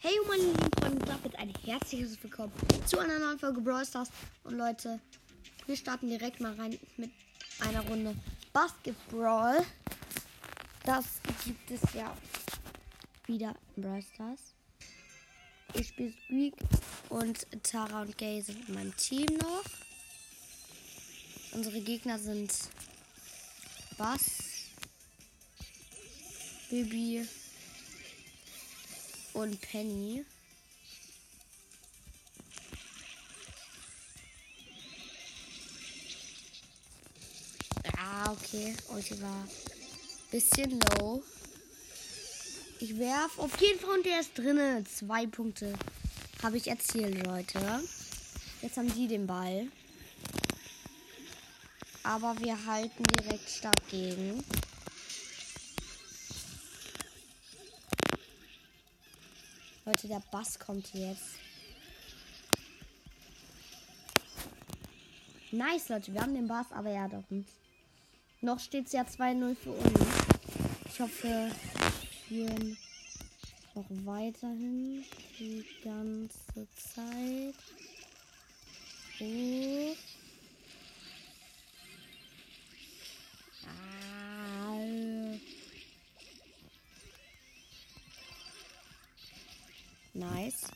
Hey meine lieben Freunde, damit ein herzliches Willkommen zu einer neuen Folge Brawl Stars. Und Leute, wir starten direkt mal rein mit einer Runde Basketball. Das gibt es ja wieder in Brawl Stars. Ich spiele Squeak und Tara und Gay sind in meinem Team noch. Unsere Gegner sind Bass, Bibi und Penny. Ah, okay. Ulti war bisschen low. Ich werf auf jeden Fall und der ist drinne. Zwei Punkte habe ich erzielt, Leute. Jetzt haben die den Ball. Aber wir halten direkt stark gegen. Leute, der Bass kommt jetzt. Nice, Leute. Wir haben den Bass, aber er hat auch uns. Noch steht es ja 2-0 für uns. Ich hoffe, wir noch weiterhin die ganze Zeit. Oh. Nice.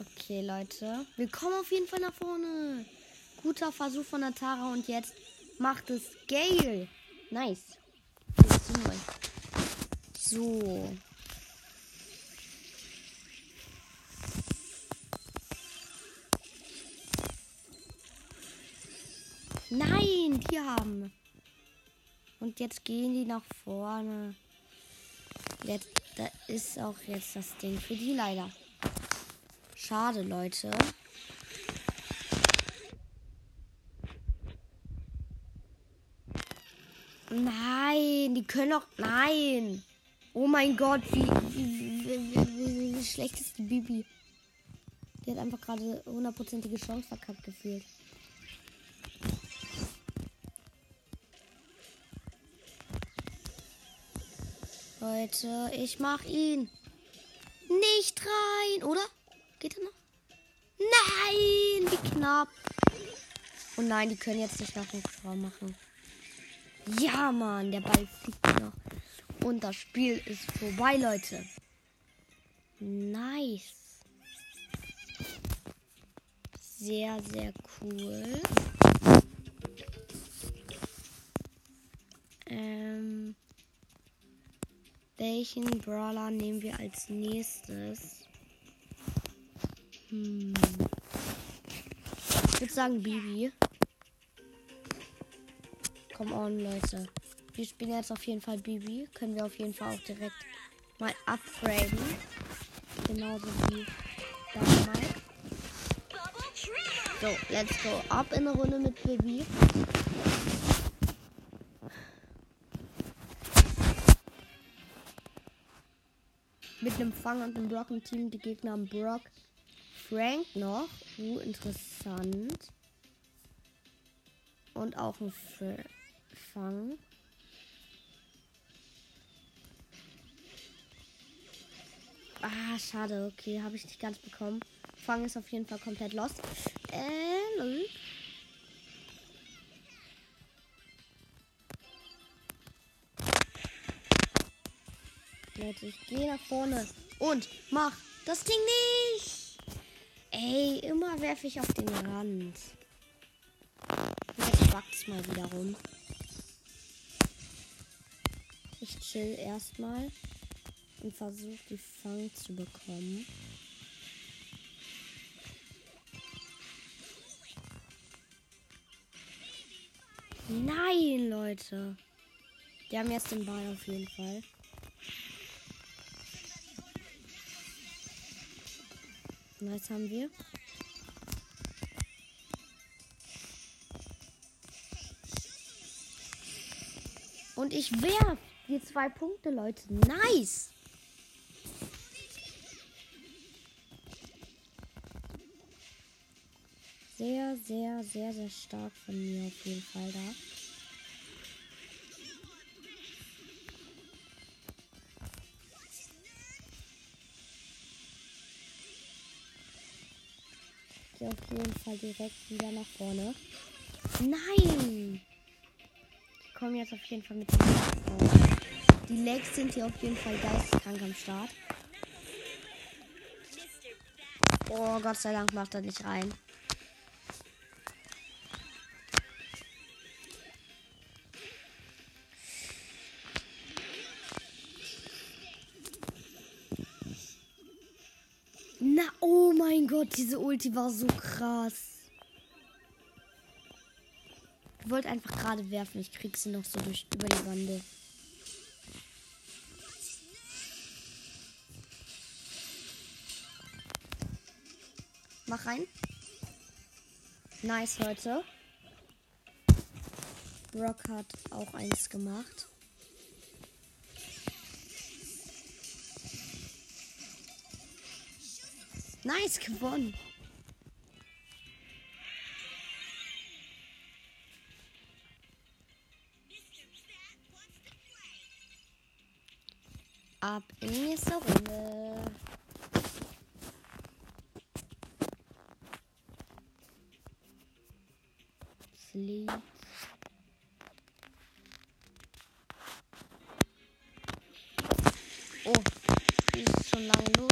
Okay, Leute. Wir kommen auf jeden Fall nach vorne. Guter Versuch von der Tara und jetzt macht es Gale. Nice. So. Nein, die haben. Und jetzt gehen die nach vorne. Jetzt, da ist auch jetzt das Ding für die leider. Schade, Leute. Nein, die können doch. Nein. Oh mein Gott, wie, wie, wie, wie schlecht ist die Bibi? Die hat einfach gerade hundertprozentige Chance verkackt gefühlt. Leute, ich mach ihn. Nicht rein, oder? Geht er noch? Nein, wie knapp. Und oh nein, die können jetzt nicht nach dem Tor machen. Ja, Mann, der Ball fliegt noch. Und das Spiel ist vorbei, Leute. Nice. Sehr, sehr cool. Welchen Brawler nehmen wir als nächstes? Hm. Ich würde sagen Bibi. Komm on, Leute. Wir spielen jetzt auf jeden Fall Bibi. Können wir auf jeden Fall auch direkt mal upgraden. Genauso wie damals. So, let's go. Ab in eine Runde mit Bibi. Mit einem Fang und einem Brock im Team. Die Gegner haben Brock, Frank noch. Uh, interessant. Und auch ein Fang. Ah, schade. Okay, habe ich nicht ganz bekommen. Fang ist auf jeden Fall komplett lost. Äh, ich gehe nach vorne und mach das Ding nicht. Ey, immer werfe ich auf den Rand. Jetzt backt's mal wieder rum. Ich chill erstmal und versuche die Fang zu bekommen. Nein, Leute. Die haben jetzt den Ball auf jeden Fall. Was haben wir? Und ich werf die zwei Punkte, Leute. Nice. sehr, sehr, sehr, sehr stark von mir auf jeden Fall da. Gehe auf jeden Fall direkt wieder nach vorne. Nein! Ich komme jetzt auf jeden Fall mit dem Die Legs sind hier auf jeden Fall geisteskrank am Start. Oh, Gott sei Dank macht er nicht rein. Gott, diese Ulti war so krass. Ich wollte einfach gerade werfen. Ich krieg sie noch so durch über die Wande. Mach rein. Nice, Leute. Rock hat auch eins gemacht. Nice, gewonnen. Ab in die nächste Runde. Sleep. Oh, ist schon lange losgegangen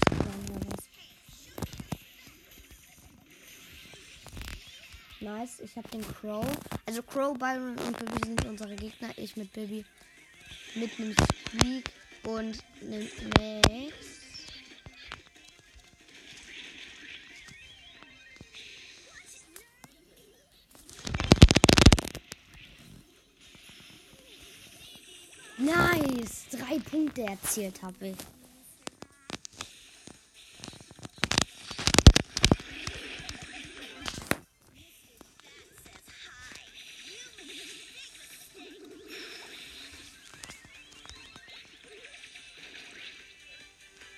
Nice, ich habe den Crow. Also Crow, Byron und Bibi sind unsere Gegner. Ich mit Bibi. Mit einem Squeak und einem Max. Nice! Drei Punkte erzielt habe ich.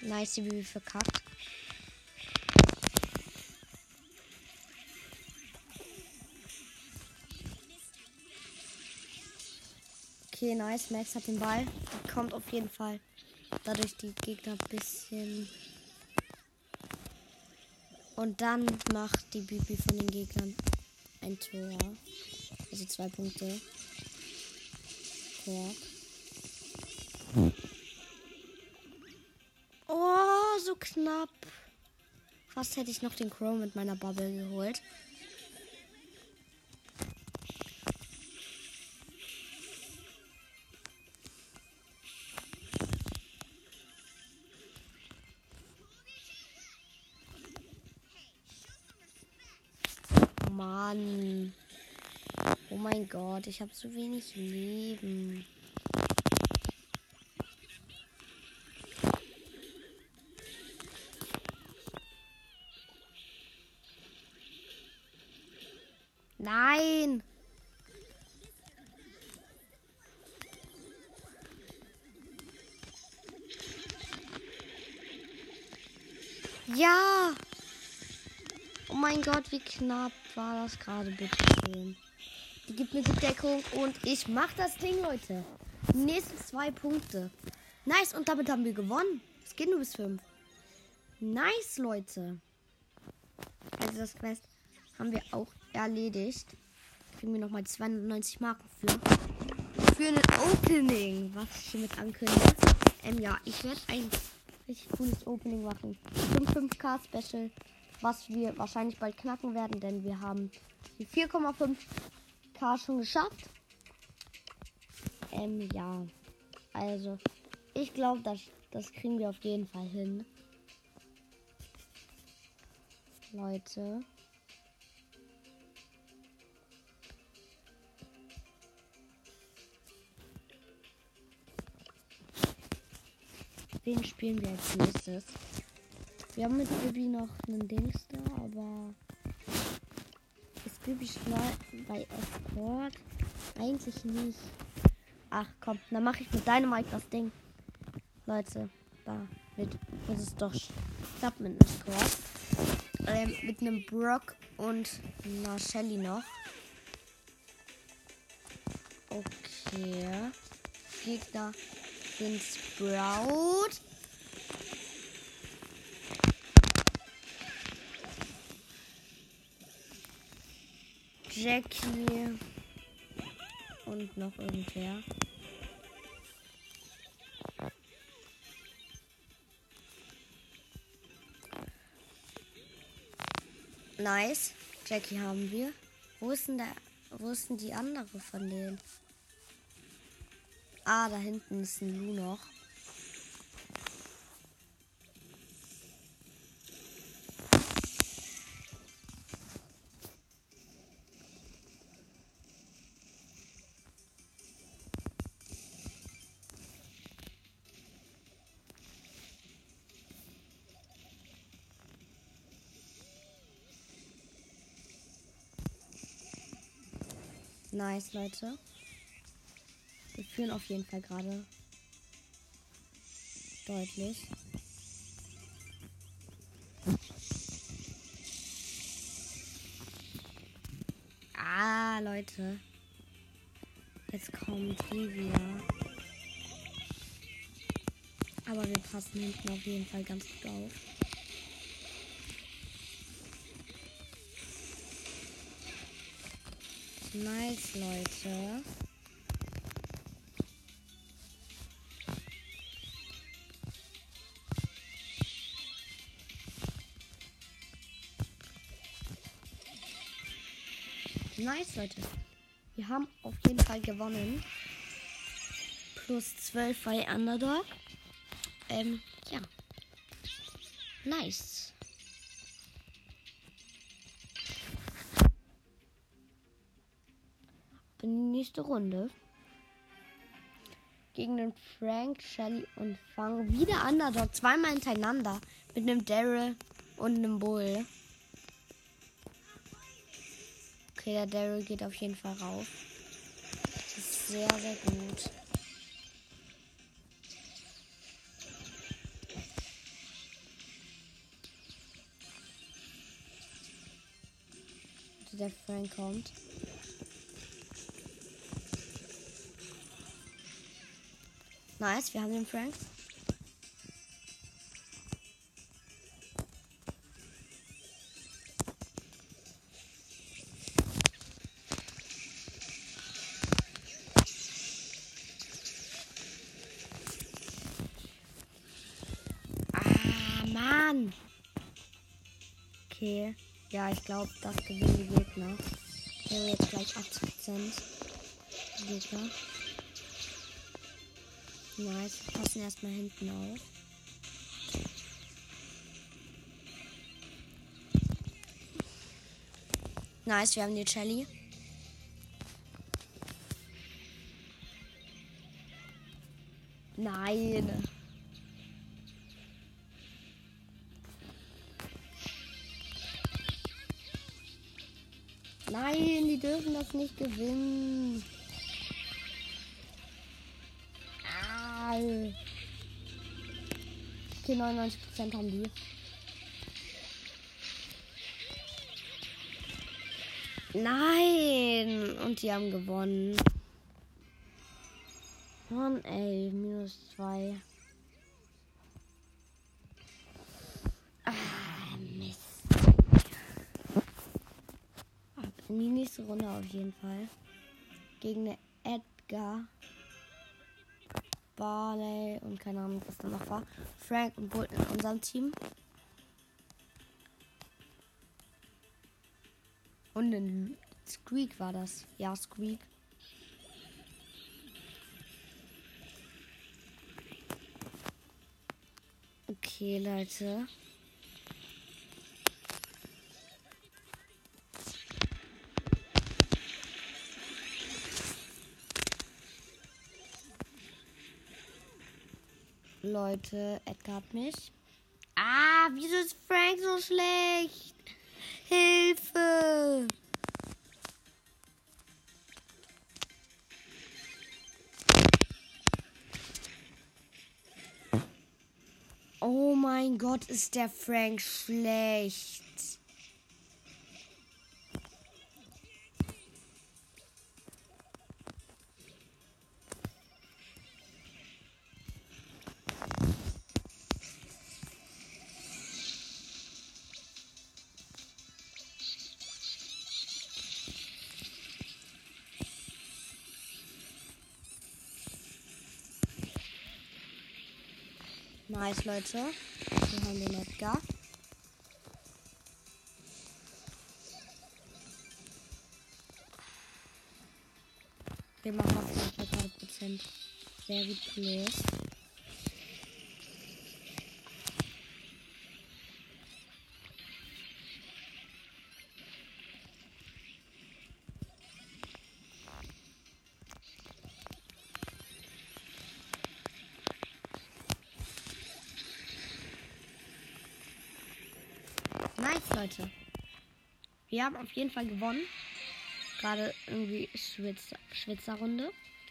Nice, Bibi verkackt. Okay, nice. Max hat den Ball. Die kommt auf jeden Fall. Dadurch die Gegner ein bisschen. Und dann macht die Bibi von den Gegnern ein Tor. Also zwei Punkte. Tor. Knapp. Fast hätte ich noch den Crow mit meiner Bubble geholt. Mann. Oh mein Gott, ich habe so wenig Leben. Nein. Ja. Oh mein Gott, wie knapp war das gerade, bitte schön. Die gibt mir die Deckung und ich mach das Ding, Leute. Die nächsten zwei Punkte. Nice, und damit haben wir gewonnen. Es geht nur bis fünf. Nice, Leute. Also das Quest haben wir auch erledigt. Kriegen wir nochmal 290 Marken für. Für ein Opening, was ich hiermit ankündige. Ähm, ja, ich werde ein richtig cooles Opening machen. 5 5K Special, was wir wahrscheinlich bald knacken werden, denn wir haben die 4,5K schon geschafft. Ähm, ja. Also, ich glaube, das, das kriegen wir auf jeden Fall hin. Leute. Wen spielen wir als nächstes? Wir haben mit Bibi noch einen Dings da, aber ist Bibi schnell bei Escort? Eigentlich nicht. Ach komm, dann mache ich mit Dynamite das Ding. Leute, da wird, wird es doch knapp mit einem Squad. Ähm, mit einem Brock und einer Shelly noch. Okay. Gegner sind Sprout. Jackie und noch irgendwer. Nice. Jackie haben wir. Wo ist denn der, wo ist denn die andere von denen? Ah, da hinten ist ein Lu noch. Nice, Leute. Führen auf jeden Fall gerade deutlich. Ah, Leute. Jetzt kommt die wieder. Aber wir passen hinten auf jeden Fall ganz gut auf. Nice, Leute. Nice, Leute. Wir haben auf jeden Fall gewonnen. Plus 12 bei Underdog. Ähm, ja. Nice. in die nächste Runde. Gegen den Frank, Shelly und Fang. Wieder Underdog. Zweimal hintereinander. Mit einem Daryl und einem Bull. Okay, der Daryl geht auf jeden Fall rauf. Das ist sehr, sehr gut. Der Frank kommt. Nice, wir haben den Frank. Mann. Okay. Ja, ich glaube, das gewinnen die Gegner. Ich habe jetzt gleich 80% Gegner. Nice. Wir passen erstmal hinten auf. Nice, wir haben die Shelly. Nein. Die dürfen das nicht gewinnen. Geil. Okay, 99% haben die. Nein! Und die haben gewonnen. Mann, ey, minus 2. in die nächste Runde auf jeden Fall. Gegen Edgar. Barley und keine Ahnung, was da noch war. Frank und Bull in unserem Team. Und ein Squeak war das. Ja, Squeak. Okay, Leute. Leute, Edgar hat mich. Ah, wieso ist Frank so schlecht? Hilfe! Oh mein Gott, ist der Frank schlecht. Nice, Leute. Wir haben den Edgar. Wir machen auf 100% sehr gut gelöst. 1, Leute. Wir haben auf jeden Fall gewonnen. Gerade irgendwie Schwitzer, Runde.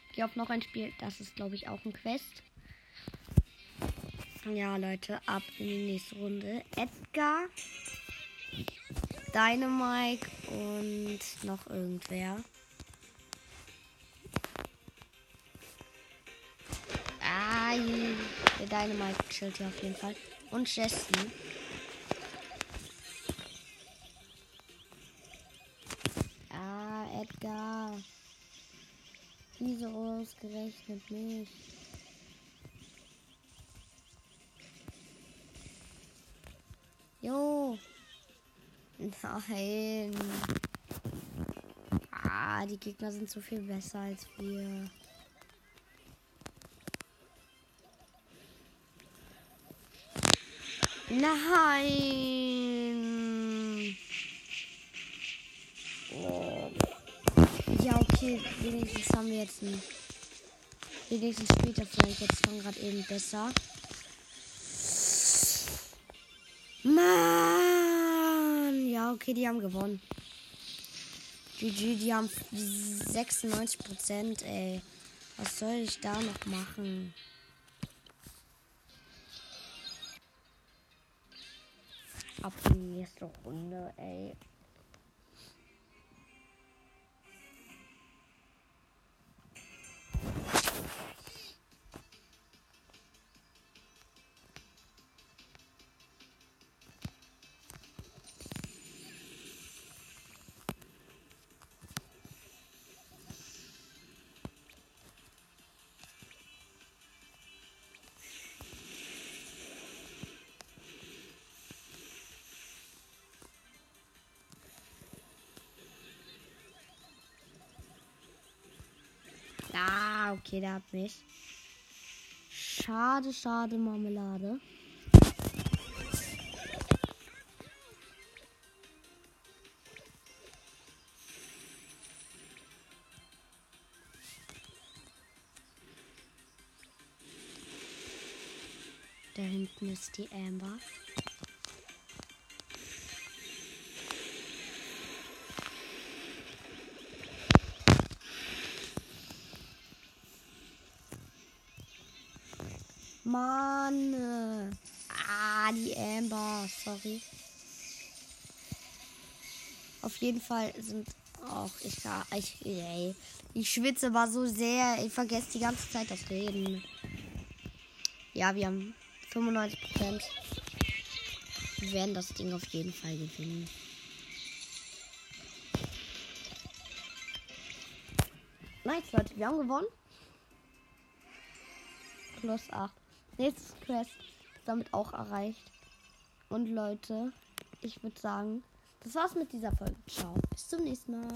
Ich glaube noch ein Spiel. Das ist, glaube ich, auch ein Quest. Ja, Leute, ab in die nächste Runde. Edgar, Dynamike und noch irgendwer. Ah, der Dynamike chillt hier auf jeden Fall. Und Jessie. Ausgerechnet mich? Jo. Nein. Ah, die Gegner sind so viel besser als wir. Nein. Oh. Ja, okay, wenigstens haben wir jetzt ein. Wenigstens spielt er vielleicht jetzt schon gerade eben besser. Mann! Ja, okay, die haben gewonnen. GG, die haben 96 Prozent, ey. Was soll ich da noch machen? Ab die nächste Runde, ey. Ah, okay, der hat mich. Schade, schade, Marmelade. Da hinten ist die Amber. Mann. Ah, die Amber. Sorry. Auf jeden Fall sind auch ich, ich, ey, ich schwitze war so sehr. Ich vergesse die ganze Zeit das Reden. Ja, wir haben 95 Prozent. Wir werden das Ding auf jeden Fall gewinnen. Nice, Leute, wir haben gewonnen. Plus 8. Nächstes Quest damit auch erreicht. Und Leute, ich würde sagen, das war's mit dieser Folge. Ciao. Bis zum nächsten Mal.